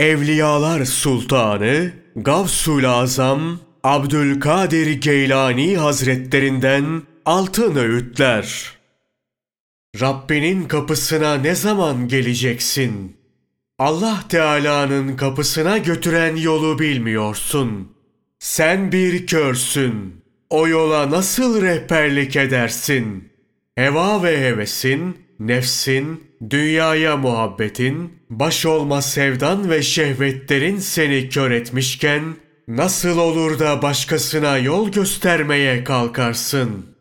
Evliyalar Sultanı Gavsul Azam Abdülkadir Geylani Hazretlerinden altın öğütler. Rabbinin kapısına ne zaman geleceksin? Allah Teala'nın kapısına götüren yolu bilmiyorsun. Sen bir körsün. O yola nasıl rehberlik edersin? Heva ve hevesin, nefsin, dünyaya muhabbetin, baş olma sevdan ve şehvetlerin seni kör etmişken, nasıl olur da başkasına yol göstermeye kalkarsın?''